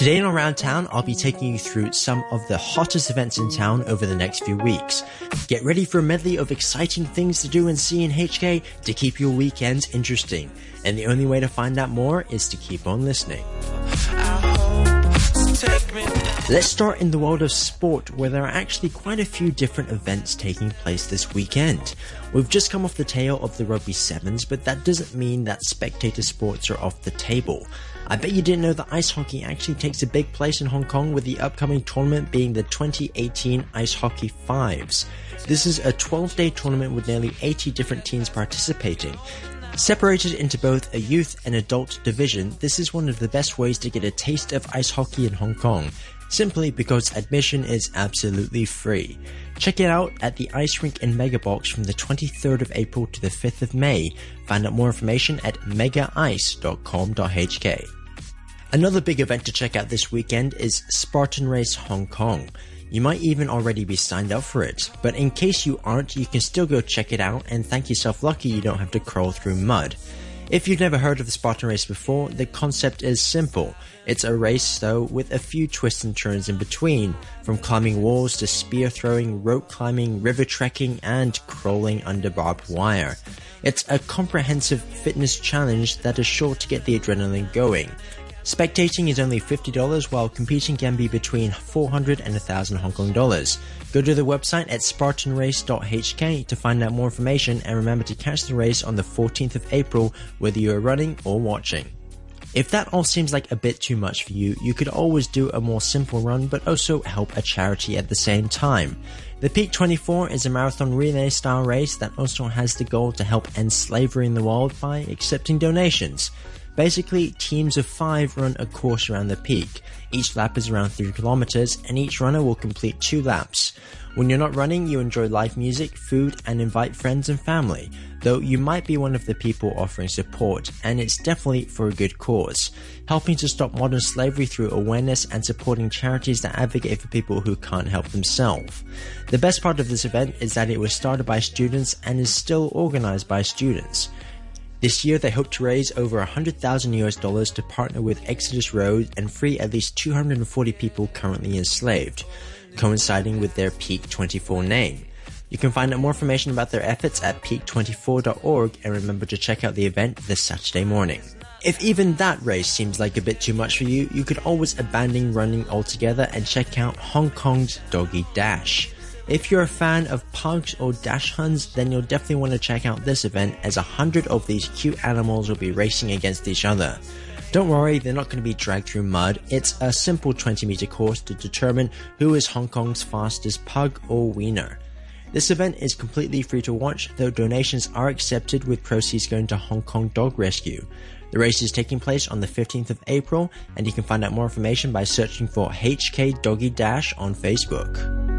Today in Around Town, I'll be taking you through some of the hottest events in town over the next few weeks. Get ready for a medley of exciting things to do and see in HK to keep your weekends interesting. And the only way to find out more is to keep on listening. Let's start in the world of sport, where there are actually quite a few different events taking place this weekend. We've just come off the tail of the Rugby Sevens, but that doesn't mean that spectator sports are off the table. I bet you didn't know that ice hockey actually takes a big place in Hong Kong with the upcoming tournament being the 2018 Ice Hockey Fives. This is a 12 day tournament with nearly 80 different teams participating. Separated into both a youth and adult division, this is one of the best ways to get a taste of ice hockey in Hong Kong, simply because admission is absolutely free. Check it out at the ice rink in Megabox from the 23rd of April to the 5th of May. Find out more information at megaice.com.hk. Another big event to check out this weekend is Spartan Race Hong Kong. You might even already be signed up for it, but in case you aren't, you can still go check it out and thank yourself lucky you don't have to crawl through mud. If you've never heard of the Spartan Race before, the concept is simple. It's a race, though, with a few twists and turns in between, from climbing walls to spear throwing, rope climbing, river trekking, and crawling under barbed wire. It's a comprehensive fitness challenge that is sure to get the adrenaline going. Spectating is only $50 while competing can be between 400 and 1000 Hong Kong dollars. Go to the website at spartanrace.hk to find out more information and remember to catch the race on the 14th of April whether you are running or watching. If that all seems like a bit too much for you, you could always do a more simple run but also help a charity at the same time. The Peak 24 is a marathon relay style race that also has the goal to help end slavery in the world by accepting donations. Basically, teams of five run a course around the peak. Each lap is around 3 kilometers, and each runner will complete two laps. When you're not running, you enjoy live music, food, and invite friends and family, though you might be one of the people offering support, and it's definitely for a good cause, helping to stop modern slavery through awareness and supporting charities that advocate for people who can't help themselves. The best part of this event is that it was started by students and is still organized by students. This year, they hope to raise over 100,000 US dollars to partner with Exodus Road and free at least 240 people currently enslaved, coinciding with their Peak 24 name. You can find out more information about their efforts at peak24.org and remember to check out the event this Saturday morning. If even that race seems like a bit too much for you, you could always abandon running altogether and check out Hong Kong's Doggy Dash. If you're a fan of pugs or dachshunds, then you'll definitely want to check out this event as a hundred of these cute animals will be racing against each other. Don't worry, they're not going to be dragged through mud. It's a simple 20 meter course to determine who is Hong Kong's fastest pug or wiener. This event is completely free to watch, though donations are accepted with proceeds going to Hong Kong Dog Rescue. The race is taking place on the 15th of April, and you can find out more information by searching for HK Doggy Dash on Facebook.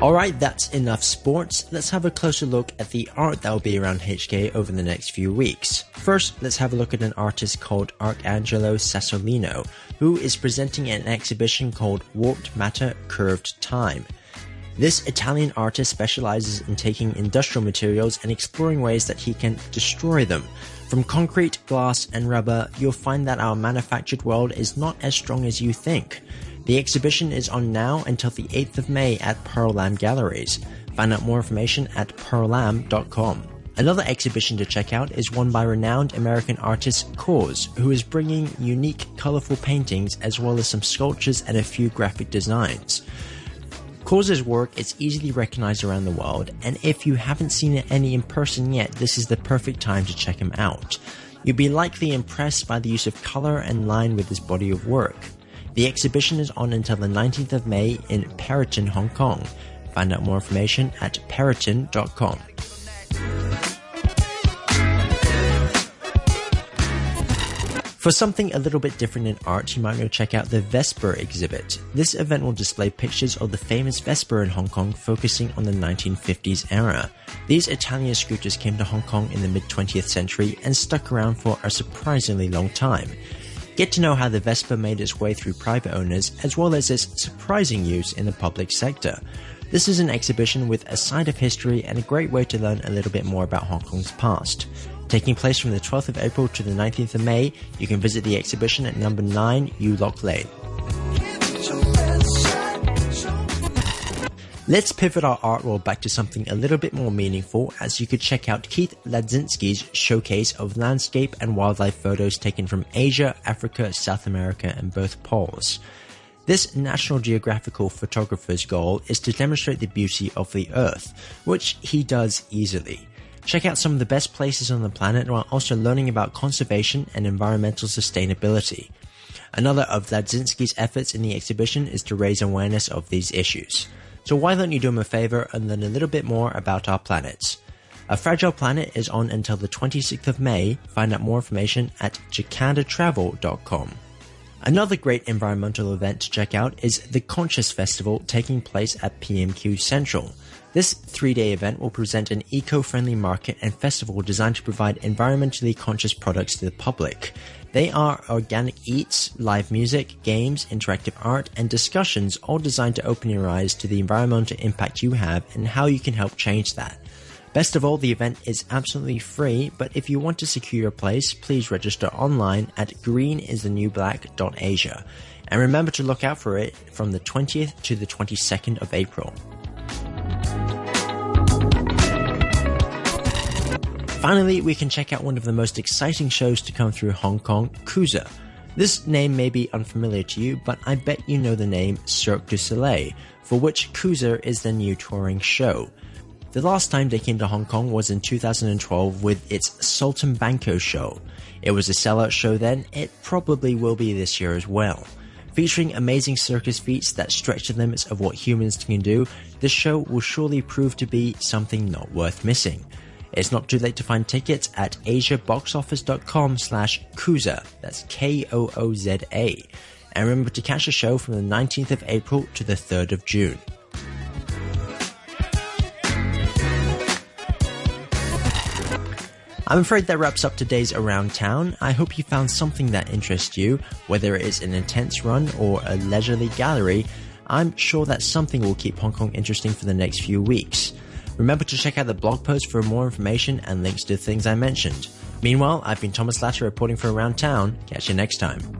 Alright, that's enough sports. Let's have a closer look at the art that will be around HK over the next few weeks. First, let's have a look at an artist called Arcangelo Sassolino, who is presenting an exhibition called Warped Matter Curved Time. This Italian artist specializes in taking industrial materials and exploring ways that he can destroy them. From concrete, glass, and rubber, you'll find that our manufactured world is not as strong as you think. The exhibition is on now until the 8th of May at Pearl Lam Galleries. Find out more information at pearllam.com. Another exhibition to check out is one by renowned American artist KAWS, who is bringing unique, colorful paintings as well as some sculptures and a few graphic designs. KAWS's work is easily recognized around the world, and if you haven't seen any in person yet, this is the perfect time to check him out. You'll be likely impressed by the use of color and line with his body of work. The exhibition is on until the 19th of May in Perrotin, Hong Kong. Find out more information at perrotin.com. For something a little bit different in art, you might to check out the Vespa exhibit. This event will display pictures of the famous Vespa in Hong Kong, focusing on the 1950s era. These Italian scooters came to Hong Kong in the mid 20th century and stuck around for a surprisingly long time. Get to know how the Vespa made its way through private owners as well as its surprising use in the public sector. This is an exhibition with a side of history and a great way to learn a little bit more about Hong Kong's past. Taking place from the 12th of April to the 19th of May, you can visit the exhibition at number 9 Yu Lok Lane. Let's pivot our art world back to something a little bit more meaningful as you could check out Keith Ladzinski's showcase of landscape and wildlife photos taken from Asia, Africa, South America, and both poles. This National Geographical photographer's goal is to demonstrate the beauty of the Earth, which he does easily. Check out some of the best places on the planet while also learning about conservation and environmental sustainability. Another of Ladzinski's efforts in the exhibition is to raise awareness of these issues. So why don't you do him a favor and learn a little bit more about our planets? A Fragile Planet is on until the 26th of May. Find out more information at jacadatravel.com. Another great environmental event to check out is the Conscious Festival taking place at PMQ Central. This three day event will present an eco friendly market and festival designed to provide environmentally conscious products to the public. They are organic eats, live music, games, interactive art, and discussions all designed to open your eyes to the environmental impact you have and how you can help change that. Best of all, the event is absolutely free, but if you want to secure your place, please register online at greenisthenewblack.asia. And remember to look out for it from the 20th to the 22nd of April. Finally, we can check out one of the most exciting shows to come through Hong Kong, Kooza. This name may be unfamiliar to you, but I bet you know the name Cirque du Soleil, for which Kooza is the new touring show. The last time they came to Hong Kong was in 2012 with its Saltimbanco show. It was a sellout show then, it probably will be this year as well. Featuring amazing circus feats that stretch the limits of what humans can do, this show will surely prove to be something not worth missing. It's not too late to find tickets at asiaboxoffice.com slash Kooza. That's K-O-O-Z-A. And remember to catch the show from the 19th of April to the 3rd of June. I'm afraid that wraps up today's Around Town. I hope you found something that interests you, whether it is an intense run or a leisurely gallery. I'm sure that something will keep Hong Kong interesting for the next few weeks. Remember to check out the blog post for more information and links to the things I mentioned. Meanwhile, I've been Thomas Latter reporting for Around Town. Catch you next time.